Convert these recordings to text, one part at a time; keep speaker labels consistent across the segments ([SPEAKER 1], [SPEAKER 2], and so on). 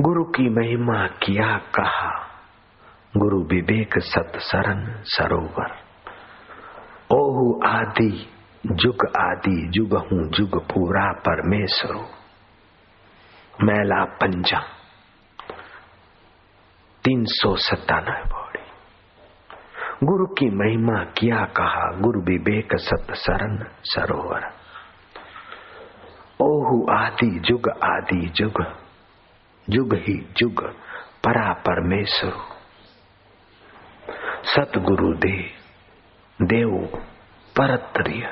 [SPEAKER 1] गुरु की महिमा किया कहा। गुरु विवेक सत सरन सरोवर। ओहु आदि, जुग आदि, जुग हूँ, जुग पूरा परमेश्वरो। मैला पंजा। तीन सौ सत्तानवे बौड़ी गुरु की महिमा किया कहा। गुरु विवेक सत सरन सरोवर। ओहु आदि, जुग आदि, जुग जुग ही जुग परा परमेश्वर सतगुरु दे, देव परत्रिय,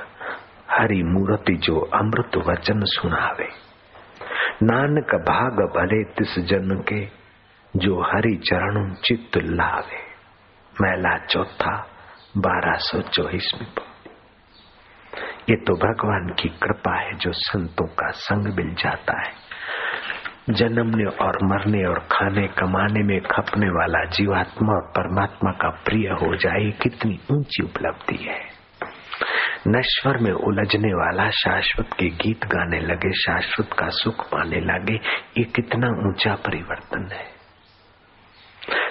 [SPEAKER 1] हरि मूर्ति जो अमृत वचन सुनावे। नानक भाग भले तिस जन के, जो हरि चरण चित्त लावे। मैला चौथा, बारह सौ चौबीस में ये तो भगवान की कृपा है जो संतों का संग मिल जाता है। जन्मने और मरने और खाने कमाने में खपने वाला जीवात्मा और परमात्मा का प्रिय हो जाए कितनी ऊँची उपलब्धि है। नश्वर में उलझने वाला शाश्वत के गीत गाने लगे, शाश्वत का सुख पाने लगे, ये कितना ऊँचा परिवर्तन है।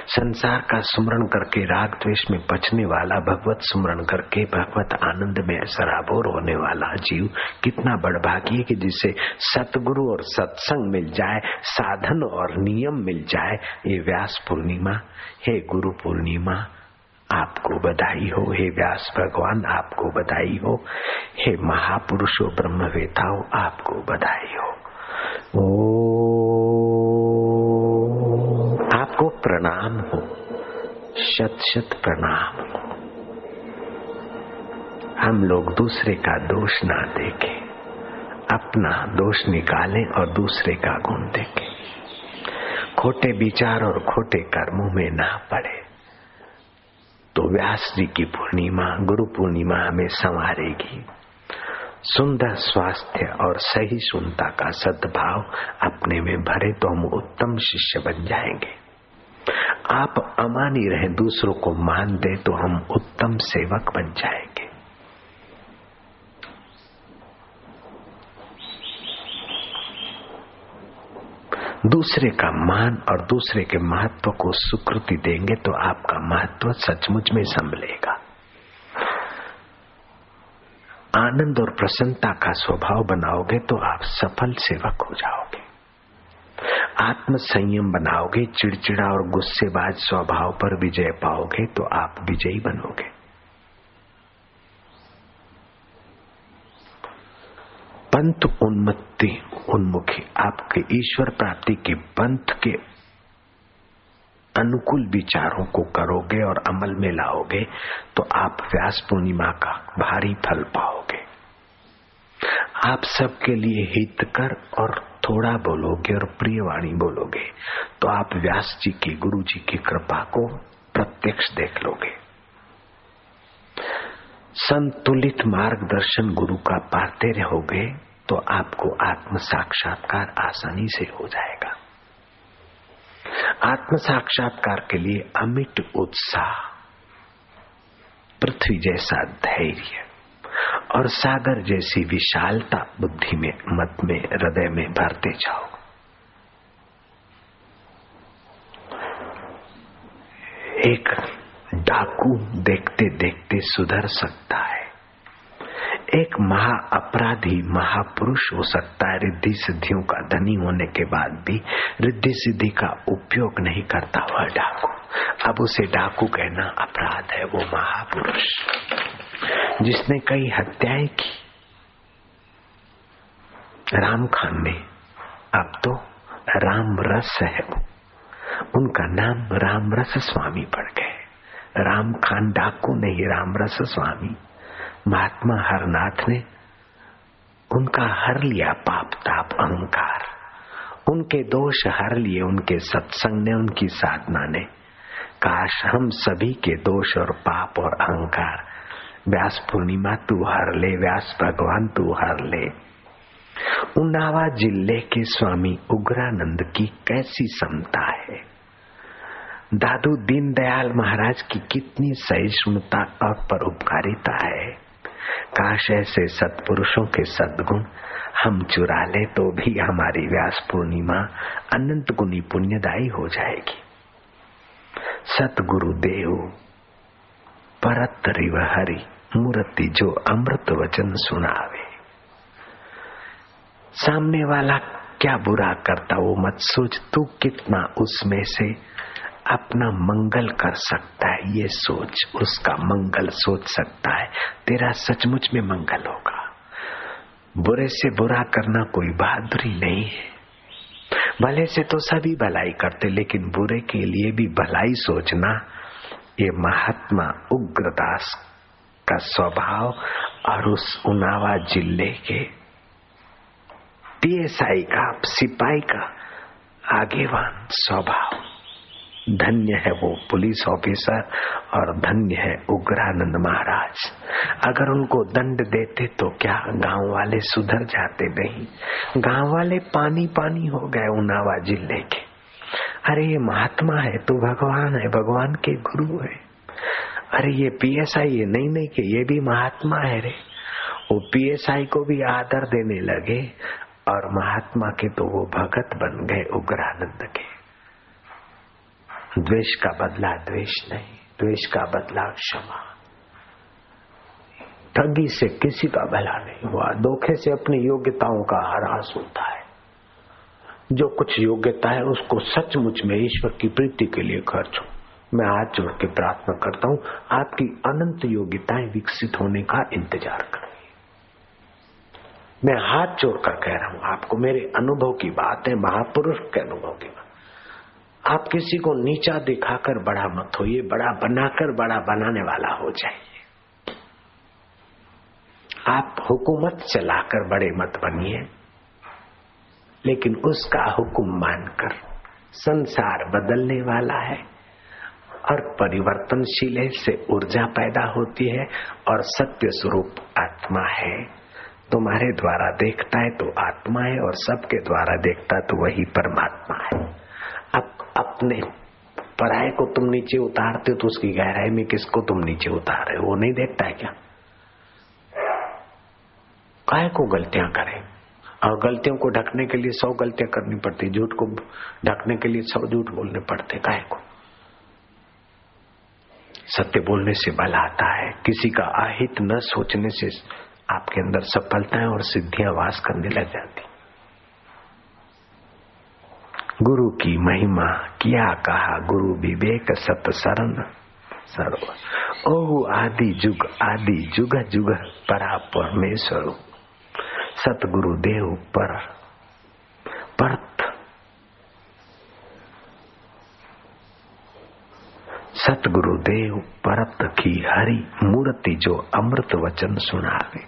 [SPEAKER 1] संसार का सुमरण करके राग द्वेष में बचने वाला, भगवत सुमरण करके भगवत आनंद में सराबोर होने वाला जीव कितना बड़भागी कि जिसे सतगुरु और सत्संग मिल जाए, साधन और नियम मिल जाए, ये व्यास पूर्णिमा, हे गुरु पूर्णिमा, आपको बधाई हो, हे व्यास भगवान, आपको बधाई हो, हे महापुरुषो ब्रह्मवेताओ, आपको बधाई हो। ओ प्रणाम हो, शत शत प्रणाम हो। हम लोग दूसरे का दोष ना देखें, अपना दोष निकालें और दूसरे का गुण देखें। खोटे विचार और खोटे कर्मों में ना पड़े। तो व्यास जी की पूर्णिमा, गुरु पूर्णिमा हमें संवारेगी। सुंदर स्वास्थ्य और सही सुनता का सद्भाव अपने में भरे तो हम उत्तम शिष्य बन जाएँगे। आप अमानी रहे, दूसरों को मान दे तो हम उत्तम सेवक बन जाएँगे। दूसरे का मान और दूसरे के महत्व को स्वीकृति देंगे तो आपका महत्व सचमुच में संभलेगा। आनंद और प्रसन्नता का स्वभाव बनाओगे तो आप सफल सेवक हो जाओगे। आत्म संयम बनाओगे, चिड़चिड़ा और गुस्सेबाज स्वभाव पर विजय पाओगे तो आप विजयी बनोगे। पंथ उन्मत्ति, उन्मुखी, आपके ईश्वर प्राप्ति के पंथ के अनुकूल विचारों को करोगे और अमल में लाओगे तो आप व्यास पूर्णिमा का भारी फल पाओगे। आप सबके लिए हित कर और थोड़ा बोलोगे और प्रिय वाणी बोलोगे तो आप व्यास जी की, गुरु जी की कृपा को प्रत्यक्ष देख लोगे। संतुलित मार्गदर्शन गुरु का पाते रहोगे तो आपको आत्म साक्षात्कार आसानी से हो जाएगा। आत्म साक्षात्कार के लिए अमिट उत्साह, पृथ्वी जैसा धैर्य और सागर जैसी विशालता बुद्धि में, मत में, हृदय में भरते जाओ। एक डाकू देखते देखते सुधर सकता है। एक महा अपराधी, महापुरुष हो सकता है। रिद्धि सिद्धियों का धनी होने के बाद भी रिद्धि सिद्धि का उपयोग नहीं करता वह डाकू। अब उसे डाकू कहना अपराध है, वो महापुरुष। जिसने कई हत्याएँ की। राम खान ने अब तो राम रस है वो। उनका नाम राम रस स्वामी पड़ गए। राम खान डाकू नहीं राम रस स्वामी। महात्मा हरनाथ ने उनका हर लिया पाप, ताप, अहंकार। उनके दोष हर लिए, उनके सत्संग ने, उनकी साधना ने। काश हम सभी के दोष और पाप और अहंकार व्यास पूर्णिमा तू हर ले, व्यास भगवान तू हर ले। उन्नावा ज़िले के स्वामी उग्रानंद की कैसी समता है? दादू दीनदयाल महाराज की कितनी सहिष्णुता और परोपकारिता है। काश ऐसे सत्पुरुषों के सद्गुण हम चुरा ले तो भी हमारी व्यास पूर्णिमा अनंत गुनी पुण्यदायी हो जाएगी। सतगुरु देव परत रिव हरि मूर्ति जो अमृत वचन सुनावे। सामने वाला क्या बुरा करता वो मत सोच, तू कितना उसमें से अपना मंगल कर सकता है, ये सोच, उसका मंगल सोच सकता है। तेरा सचमुच में मंगल होगा। बुरे से बुरा करना कोई बहादुरी नहीं है। भले से तो सभी भलाई करते, लेकिन बुरे के लिए भी भलाई सोचना ये महात्मा उग्रदास का स्वभाव और उस उनावा ज़िले के पीएसआई का, सिपाही का आगेवान स्वभाव। धन्य है वो पुलिस ऑफिसर और धन्य है उग्रानंद महाराज। अगर उनको दंड देते तो क्या गाँव वाले सुधर जाते नहीं? गाँव वाले पानी पानी हो गए उनावा ज़िले के। अरे ये महात्मा है तो भगवान है, भगवान के गुरु है। अरे, ये पीएसआई है नहीं नहीं के ये भी महात्मा है रे। वो पीएसआई को भी आदर देने लगे और महात्मा के तो वो भगत बन गए उग्रानंद के। द्वेष का बदला द्वेष नहीं, द्वेष का बदला क्षमा। ठगी से किसी का भला नहीं हुआ, धोखे से अपनी योग्यताओं का हरास होता है। जो कुछ योग्यता है, उसको सचमुच में ईश्वर की प्रीति के लिए खर्च हो। मैं हाथ जोड़ के प्रार्थना करता हूँ, आपकी अनंत योग्यताएँ विकसित होने का इंतज़ार करें। मैं हाथ जोड़कर कह रहा हूँ, आपको मेरे अनुभव की बात है, महापुरुष के अनुभव की बात। आप किसी को नीचा दिखाकर बड़ा मत होइए, बड़ा बनाकर बड़ा बनाने वाला हो जाइए। आप हुकूमत चलाकर बड़े मत बनिए, लेकिन उसका हुक्म मानकर संसार बदलने वाला है। और परिवर्तनशील से ऊर्जा पैदा होती है और सत्य स्वरूप आत्मा है। तुम्हारे द्वारा देखता है तो आत्मा है और सबके द्वारा देखता तो वही परमात्मा है। अब अपने पराये को तुम नीचे उतारते हो तो उसकी गहराई में किसको तुम नीचे उतार रहे हो? वो नहीं देखता है क्या? काय को गलतियाँ करें? और गलतियों को ढकने के लिए सौ गलतियाँ करनी पड़ती, झूठ को ढकने के लिए सौ झूठ बोलने पड़ते काय को? सत्य बोलने से बल आता है। किसी का आहित न सोचने से आपके अंदर सफलताएँ और सिद्धियाँ वास करने लग जाती। गुरु की महिमा, क्या कहा गुरु विवेक सत सर्व। ओ आदि जुग आदि जुग जुग परा परमेश्वर सतगुरु देव पर सतगुरु देव परत की हरि मूर्ति जो अमृत वचन सुनावे।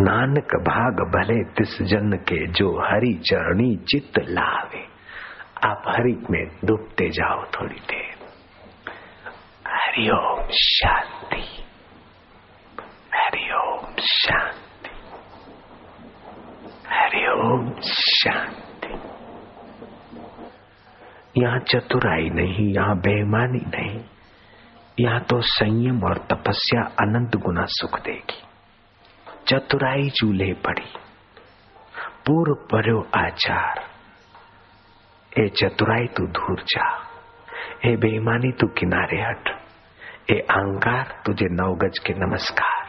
[SPEAKER 1] नानक भाग भले तिस जन के जो हरि चरणी चित्त लावे। आप हरि में डूबते जाओ थोड़ी देर। हरिओम शांति। हरिओम शांति। हरिओम शांति। यहाँ चतुराई नहीं, यहाँ बेईमानी नहीं। यहाँ तो संयम और तपस्या अनंत गुना सुख देगी। चतुराई चूल्हे पड़ी पूर्व पर्यो आचार। ए चतुराई तू दूर जा। ए बेईमानी तू किनारे हट। ए अहंकार तुझे नौ गज के नमस्कार।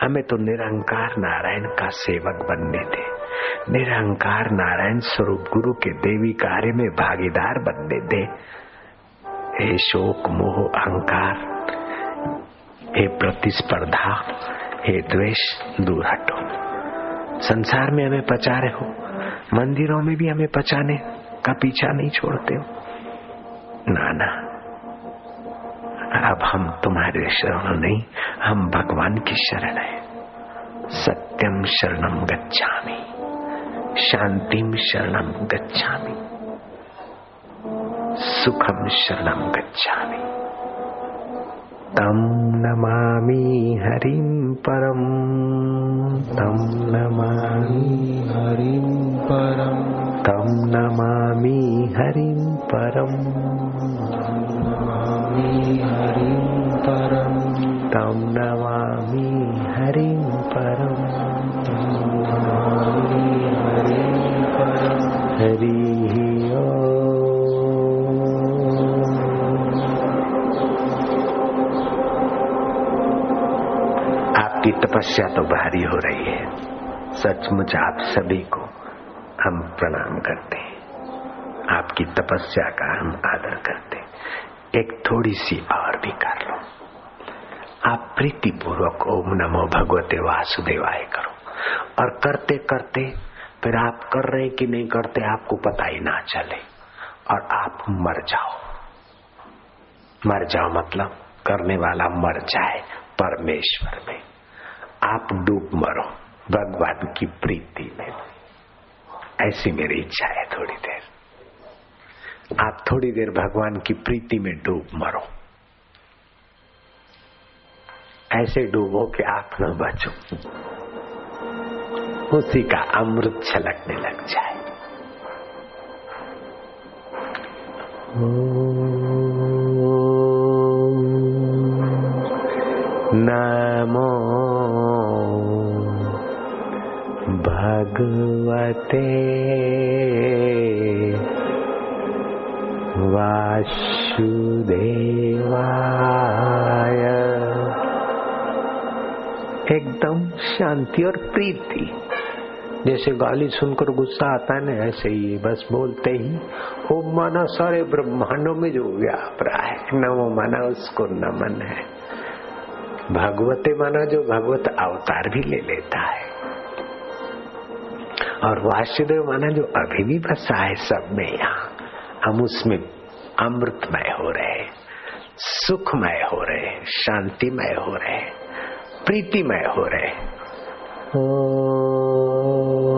[SPEAKER 1] हमें तो निरंकार नारायण का सेवक बनने दे। निरंकार नारायण स्वरूप गुरु के देवी कार्य में भागीदार बनने दे। हे शोक, मोह, अहंकार, हे प्रतिस्पर्धा, हे द्वेष दूर हटो। संसार में हमें पचा रहे हो, मंदिरों में भी हमें पचाने का पीछा नहीं छोड़ते हो। ना ना अब हम तुम्हारे शरण नहीं, हम भगवान की शरण है। सत्यम शरणम गच्छामि। शांतिम शरणम गच्छामि। सुखम शरणम गच्छामि। तं नमामि हरिं परम्। तं नमामि
[SPEAKER 2] हरिं परम्।
[SPEAKER 1] तं नमामि हरिं परम्।
[SPEAKER 2] नमामि हरिं परम्।
[SPEAKER 1] तं नमामि तपस्या तो भारी हो रही है। सचमुच आप सभी को हम प्रणाम करते हैं। आपकी तपस्या का हम आदर करते हैं। एक थोड़ी सी और भी कर लो। आप प्रीति पूर्वक ओम नमो भगवते वासुदेवाय करो। और करते करते फिर आप कर रहे कि नहीं करते आपको पता ही ना चले। और आप मर जाओ। मर जाओ मतलब करने वाला मर जाए परमेश्वर में। आप डूब मरो। भगवान की प्रीति में। ऐसी मेरी इच्छा है थोड़ी देर। आप थोड़ी देर भगवान की प्रीति में डूब मरो। ऐसे डूबो कि आप न बचो। उसी का अमृत छलकने लग जाए। नमो भगवते वासुदेवाय। एकदम शांति और प्रीति। जैसे गाली सुनकर गुस्सा आता है ना, ऐसे ही बस बोलते ही वो माना, सारे ब्रह्मांडों में जो व्याप रहा है वो माना, उसको नमन है। भगवते माना जो भगवत अवतार भी ले लेता है। और वासुदेव माना जो अभी भी बसा है सब में यहाँ, हम उसमें अमृतमय हो रहे सुखमय हो रहे शांतिमय हो रहे प्रीतिमय हो रहे नमो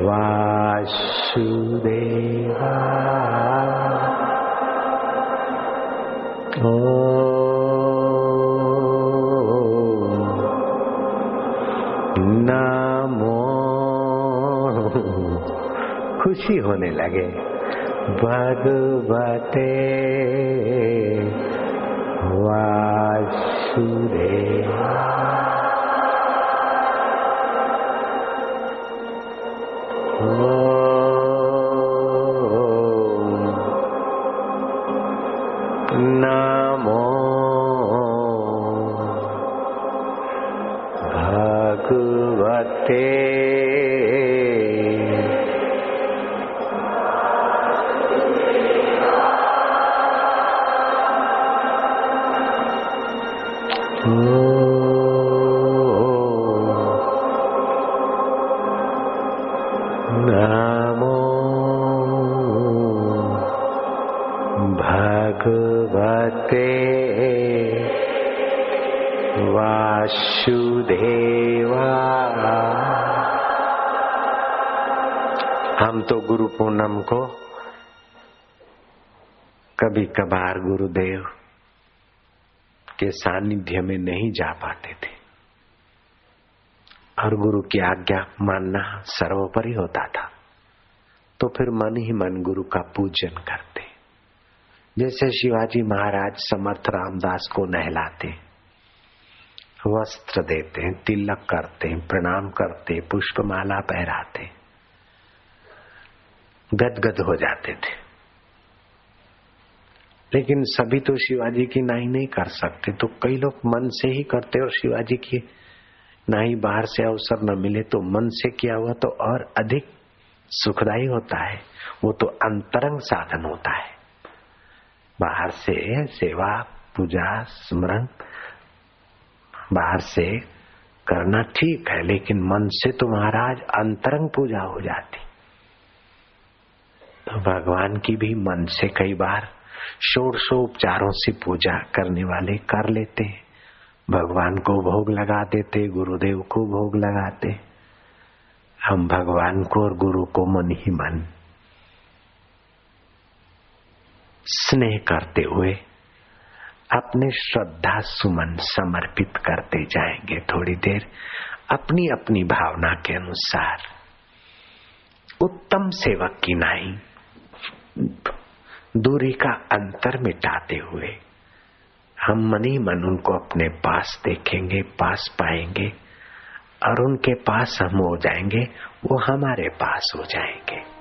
[SPEAKER 1] वासुदेवा नमो। खुशी होने लगे। भगवते गुरुदेव के सानिध्य में नहीं जा पाते थे। और गुरु की आज्ञा मानना सर्वोपरि होता था। तो फिर मन ही मन गुरु का पूजन करते। जैसे शिवाजी महाराज समर्थ रामदास को नहलाते वस्त्र देते तिलक करते प्रणाम करते पुष्पमाला पहराते गदगद हो जाते थे। लेकिन सभी तो शिवाजी की नाई नहीं कर सकते तो कई लोग मन से ही करते और शिवाजी की नाई बाहर से अवसर न मिले तो मन से किया हुआ तो और अधिक सुखदायी होता है, वो तो अंतरंग साधन होता है। बाहर से सेवा, पूजा, स्मरण बाहर से करना ठीक है, लेकिन मन से तो महाराज अंतरंग पूजा हो जाती। तो भगवान की भी मन से कई बार षोड़शोपचारों से पूजा करने वाले कर लेते हैं। भगवान को भोग लगा देते, गुरुदेव को भोग लगाते। हम भगवान को और गुरु को मन ही मन स्नेह करते हुए अपने श्रद्धा सुमन समर्पित करते जाएँगे थोड़ी देर। अपनी अपनी भावना के अनुसार। उत्तम सेवक की नाई। दूरी का अंतर मिटाते हुए हम मनी मन उनको अपने पास देखेंगे, पास पाएँगे और उनके पास हम हो जाएँगे, वो हमारे पास हो जाएँगे।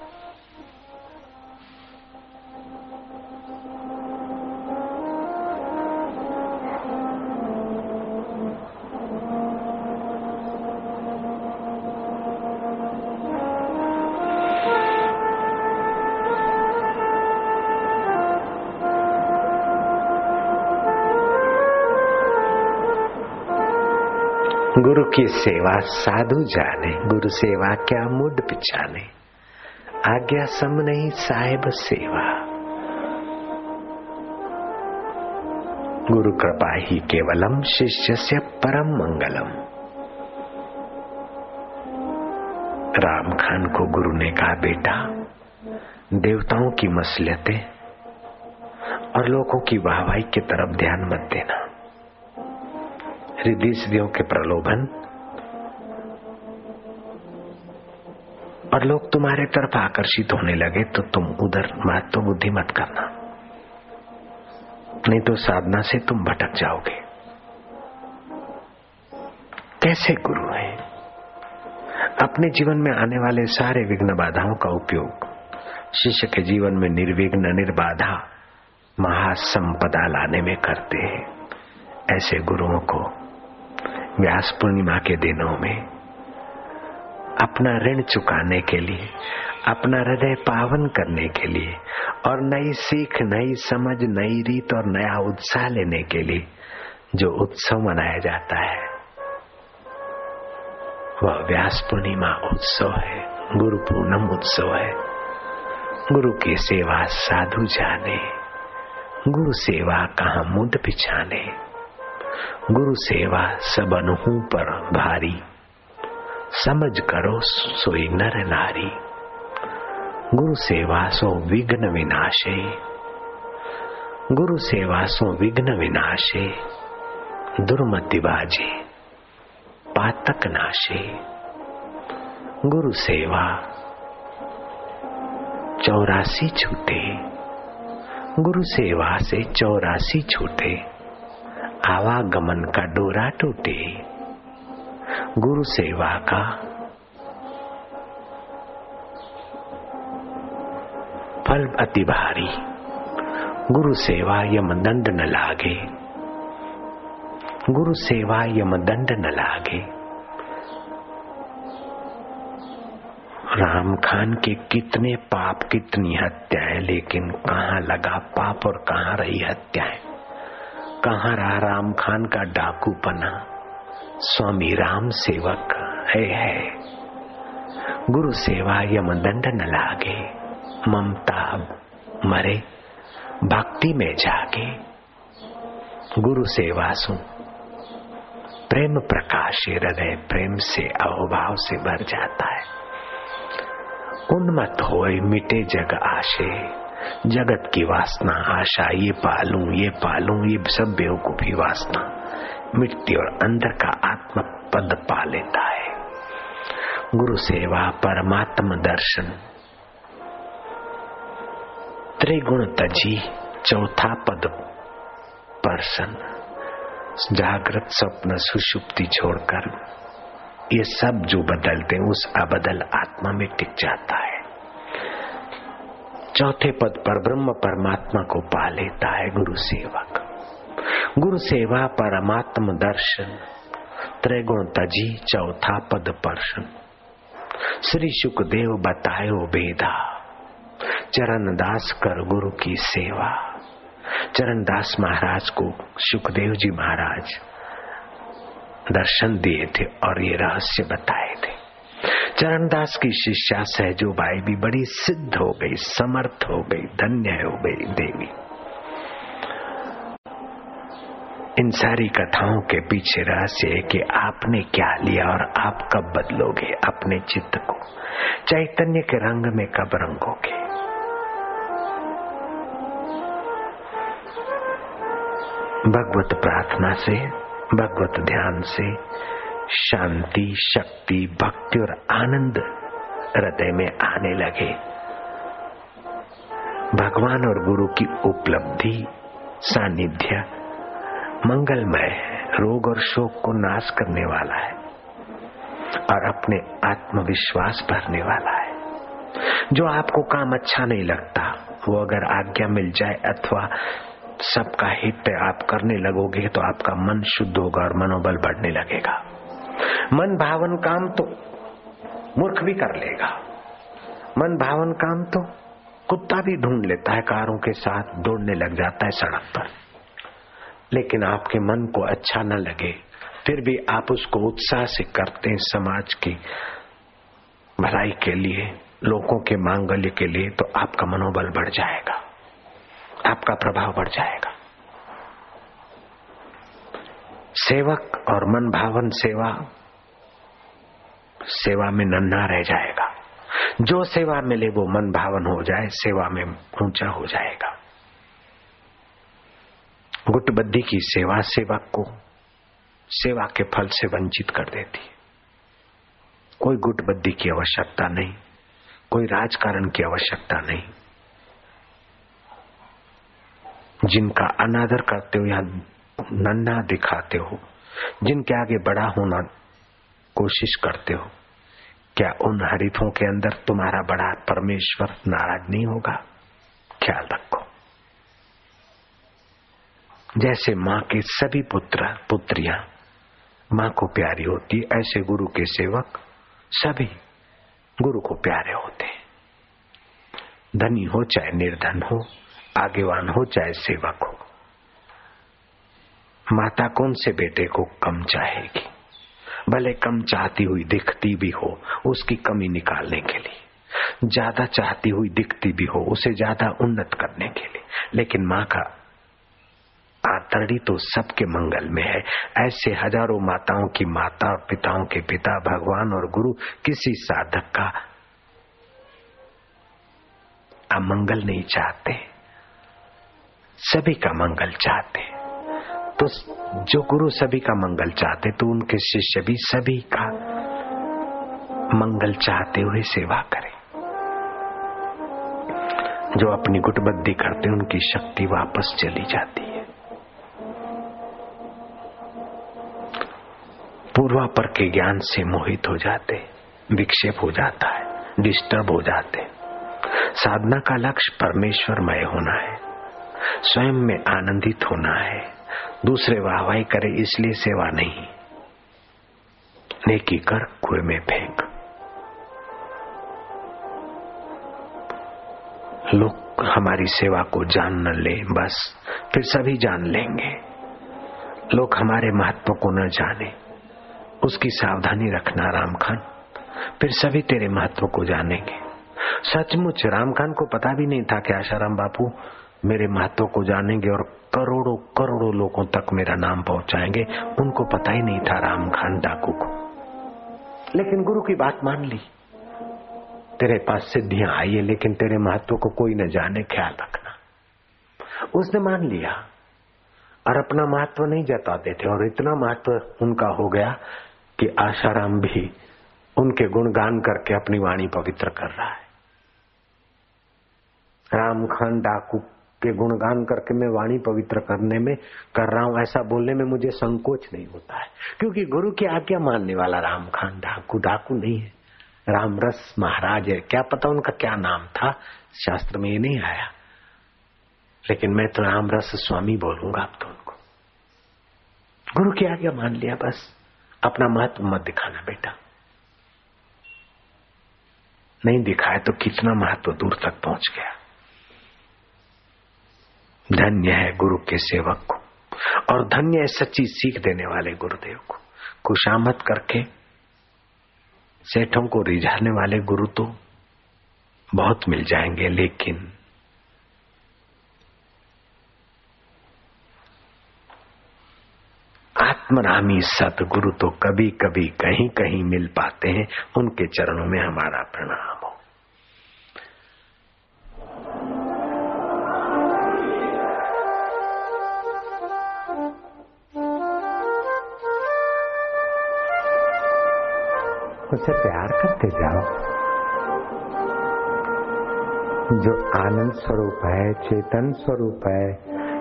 [SPEAKER 1] गुरु की सेवा साधु जाने, गुरु सेवा क्या मुड पिछाने आज्ञा सम नहीं साहेब सेवा। गुरु कृपा ही केवलम, शिष्य से परम मंगलम। राम खान को गुरु ने कहा, बेटा, देवताओं की मसलियतें और लोगों की वाहवाही की तरफ़ ध्यान मत देना। हृदय के प्रलोभन। और लोग तुम्हारे तरफ़ आकर्षित होने लगे तो तुम उधर महत्व तो बुद्धि मत करना। नहीं तो साधना से तुम भटक जाओगे। कैसे गुरु है? अपने जीवन में आने वाले सारे विघ्न बाधाओं का उपयोग, शिष्य के जीवन में निर्विघ्न निर्बाधा महासंपदा लाने में करते हैं। ऐसे गुरुओं को व्यास पूर्णिमा के दिनों में अपना ऋण चुकाने के लिए, अपना हृदय पावन करने के लिए और नई सीख, नई समझ, नई रीत और नया उत्साह लेने के लिए जो उत्सव मनाया जाता है, वह व्यास पूर्णिमा उत्सव है, गुरु पूनम उत्सव है। गुरु की सेवा साधु जाने, गुरु सेवा कहा मुद पिछाने गुरु सेवा सब अनहू पर भारी। समझ करो सोई नर नारी। गुरु सेवा सो विघ्न विनाशे। गुरु सेवा सो विघ्न विनाशे। दुर्मति बाजे, पातक नाशे। गुरु सेवा, चौरासी छूटे। गुरु सेवा से चौरासी छूटे। आवागमन का डोरा टूटे। गुरु सेवा का। फल अति भारी। गुरु सेवा यम दंड न लागे। गुरु सेवा यम दंड न लागे। राम खान के कितने पाप, कितनी हत्याएँ, लेकिन कहाँ लगा पाप और कहाँ रही हत्याएँ? कहाँ रहा राम खान का डाकू पना स्वामी राम सेवक है है। गुरु सेवा यम दंड न लागे, ममता मरे, भक्ति में जागे। गुरु सेवा सु प्रेम प्रकाश हृदय प्रेम से अहोभाव से भर जाता है। उन्मत होए मिटे जग आशे। जगत की वासना, आशा, ये पालू ये पालू, ये सब बेवकूफ़ी वासना। मिट्टी और अंदर का आत्म पद पा लेता है। गुरु सेवा, परमात्म दर्शन। त्रिगुण तजी, चौथा पद पर्सन। जागृत स्वप्न सुषुप्ति छोड़कर, ये सब जो बदलते उस अबदल आत्मा में टिक जाता है। चौथे पद पर ब्रह्म परमात्मा को पा लेता है गुरु सेवक। गुरु सेवा परमात्म दर्शन त्रिगुण तजी चौथा पद पर्शन। श्री सुखदेव बतायो बेदा चरण दास कर गुरु की सेवा। चरण दास महाराज को सुखदेव जी महाराज दर्शन दिए थे और ये रहस्य बताए थे। चरणदास की शिष्या सहजो बाई भी बड़ी सिद्ध हो गई, समर्थ हो गई, धन्य हो गई देवी। इन सारी कथाओं के पीछे रहस्य है कि आपने क्या लिया और आप कब बदलोगे अपने चित्त को, चैतन्य के रंग में कब रंगोगे। भगवत प्रार्थना से, भगवत ध्यान से शांति, शक्ति, भक्ति और आनंद हृदय में आने लगे। भगवान और गुरु की उपलब्धि, सानिध्य मंगलमय है रोग और शोक को नाश करने वाला है और अपने आत्मविश्वास भरने वाला है। जो आपको काम अच्छा नहीं लगता, वो अगर आज्ञा मिल जाए अथवा सबका हित आप करने लगोगे तो आपका मन शुद्ध होगा और मनोबल बढ़ने लगेगा। मन भावन काम तो मूर्ख भी कर लेगा। मन भावन काम तो कुत्ता भी ढूंढ लेता है, कारों के साथ दौड़ने लग जाता है सड़क पर। लेकिन आपके मन को अच्छा न लगे, फिर भी आप उसको उत्साह से करते हैं समाज की भलाई के लिए, लोगों के मांगल्य के लिए तो आपका मनोबल बढ़ जाएगा, आपका प्रभाव बढ़ जाएगा। सेवक और मन भावन सेवा सेवा में नन्हा रह जाएगा। जो सेवा मिले वो मन भावन हो जाए, सेवा में ऊँचा हो जाएगा। गुटबद्दी की सेवा सेवक को सेवा के फल से वंचित कर देती है। कोई गुटबद्दी की आवश्यकता नहीं, कोई राजकारण की आवश्यकता नहीं। जिनका अनादर करते हो या नन्ना दिखाते हो। जिनके आगे बड़ा होना कोशिश करते हो, क्या उन हरिथों के अंदर तुम्हारा बड़ा परमेश्वर नाराज़ नहीं होगा? ख्याल रखो। जैसे माँ के सभी पुत्र, पुत्रियाँ, माँ को प्यारी होती, ऐसे गुरु के सेवक सभी गुरु को प्यारे होते धनी हो चाहे निर्धन हो आगेवान हो चाहे सेवक हो। माता कौन से बेटे को कम चाहेगी? भले कम चाहती हुई दिखती भी हो, उसकी कमी निकालने के लिए। ज़्यादा चाहती हुई दिखती भी हो, उसे ज़्यादा उन्नत करने के लिए। लेकिन माँ का आतरड़ी तो सबके मंगल में है। ऐसे हज़ारों माताओं की माता और पिताओं के पिता, भगवान और गुरु किसी साधक का अमंगल नहीं चाहते। सभी का मंगल चाहते तो जो गुरु सभी का मंगल चाहते तो उनके शिष्य भी सभी का मंगल चाहते हुए सेवा करें। जो अपनी गुटबद्दी करते, उनकी शक्ति वापस चली जाती है। पूर्वापर के ज्ञान से मोहित हो जाते, विक्षेप हो जाता है, डिस्टर्ब हो जाते। साधना का लक्ष्य परमेश्वरमय होना है, स्वयं में आनंदित होना है। दूसरे वाहवाही करे, इसलिए सेवा नहीं। नेकी कर, कुएँ में फेंक। लोग हमारी सेवा को जान न ले, बस फिर सभी जान लेंगे। लोग हमारे महत्व को न जाने, उसकी सावधानी रखना राम खान, फिर सभी तेरे महत्व को जानेंगे। सचमुच राम खान को पता भी नहीं था कि आशाराम बापू मेरे महत्व को जानेंगे और करोड़ों करोड़ों लोगों तक मेरा नाम पहुंचाएँगे। उनको पता ही नहीं था राम खान डाकू को। लेकिन गुरु की बात मान ली। तेरे पास सिद्धियाँ आई है, लेकिन तेरे महत्व को कोई न जाने, ख्याल रखना। उसने मान लिया और अपना महत्व नहीं जताते थे और इतना महत्व उनका हो गया कि आशाराम भी उनके गुणगान करके अपनी वाणी पवित्र कर रहा है। राम खान डाकू के गुणगान करके मैं वाणी पवित्र करने में कर रहा हूँ, ऐसा बोलने में मुझे संकोच नहीं होता है। क्योंकि गुरु की आज्ञा मानने वाला राम खान डाकू डाकू नहीं है। राम रस महाराज है। क्या पता उनका क्या नाम था? शास्त्र में ये नहीं आया। लेकिन मैं तो राम रस स्वामी बोलूँगा अब तो उनको। गुरु की आज्ञा मान लिया बस। अपना महत्व मत दिखाना बेटा। नहीं दिखाया तो कितना महत्व दूर तक पहुँच गया। धन्य है गुरु के सेवक को, और धन्य है सच्ची सीख देने वाले गुरुदेव को। खुशामत करके सेठों को रिझाने वाले गुरु तो बहुत मिल जाएँगे, लेकिन आत्मरामी सतगुरु तो कभी कभी कहीं कहीं मिल पाते हैं, उनके चरणों में हमारा प्रणाम हो। उसे प्यार करते जाओ। जो आनंद स्वरूप है, चेतन स्वरूप है,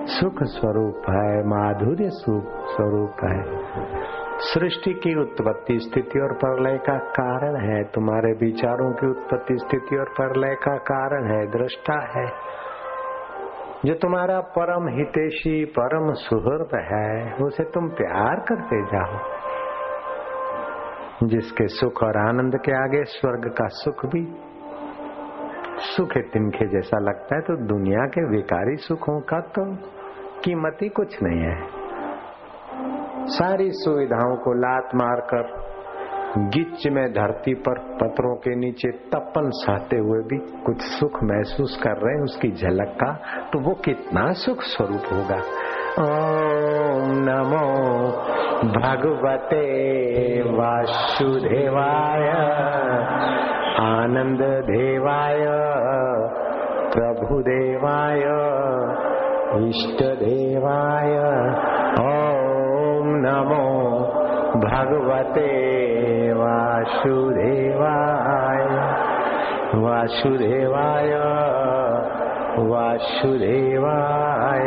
[SPEAKER 1] सुख स्वरूप है, माधुर्य स्वरूप है। सृष्टि की उत्पत्ति, स्थिति और प्रलय का कारण है। तुम्हारे विचारों की उत्पत्ति, स्थिति और प्रलय का कारण है, दृष्टा है। जो तुम्हारा परम हितेशी, परम सुहृद है, उसे तुम प्यार करते जाओ। जिसके सुख और आनंद के आगे स्वर्ग का सुख भी। सुख तिनखे जैसा लगता है तो दुनिया के विकारी सुखों का तो कीमत ही कुछ नहीं है। सारी सुविधाओं को लात मारकर गिच में धरती पर पत्रों के नीचे तपन सहते हुए भी कुछ सुख महसूस कर रहे हैं, उसकी झलक का तो वो कितना सुख स्वरूप होगा। ओम नमो भगवते वासुदेवाय आनंद देवाय प्रभुदेवाय इष्ट देवाय ओम नमो भगवते वासुदेवाय वासुदेवाय वासुदेवाय।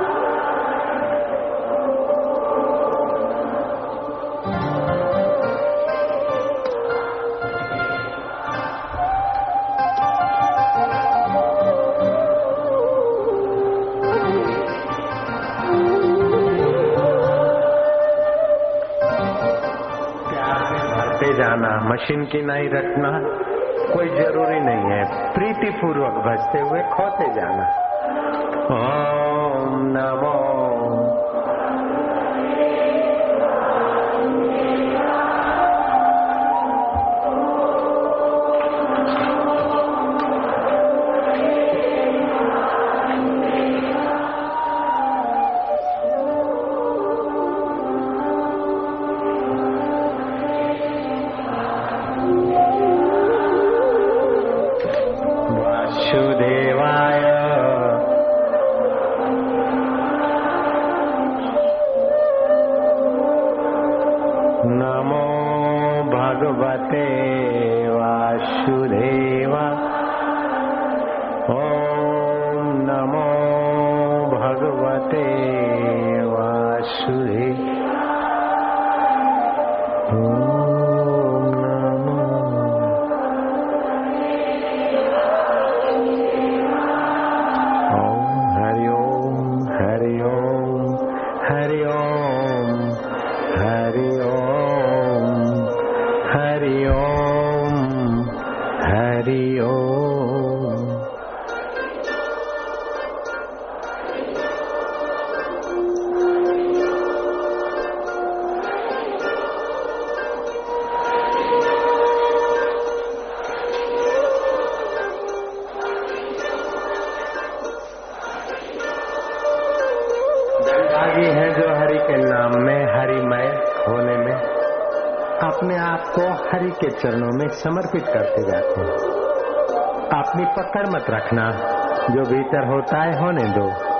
[SPEAKER 1] मशीन की नहीं रखना कोई ज़रूरी नहीं है। प्रीति पूर्वक भजते हुए खोते जाना। ओम नमो समर्पित करते जाते हैं। अपनी पकड़ मत रखना। जो भीतर होता है होने दो।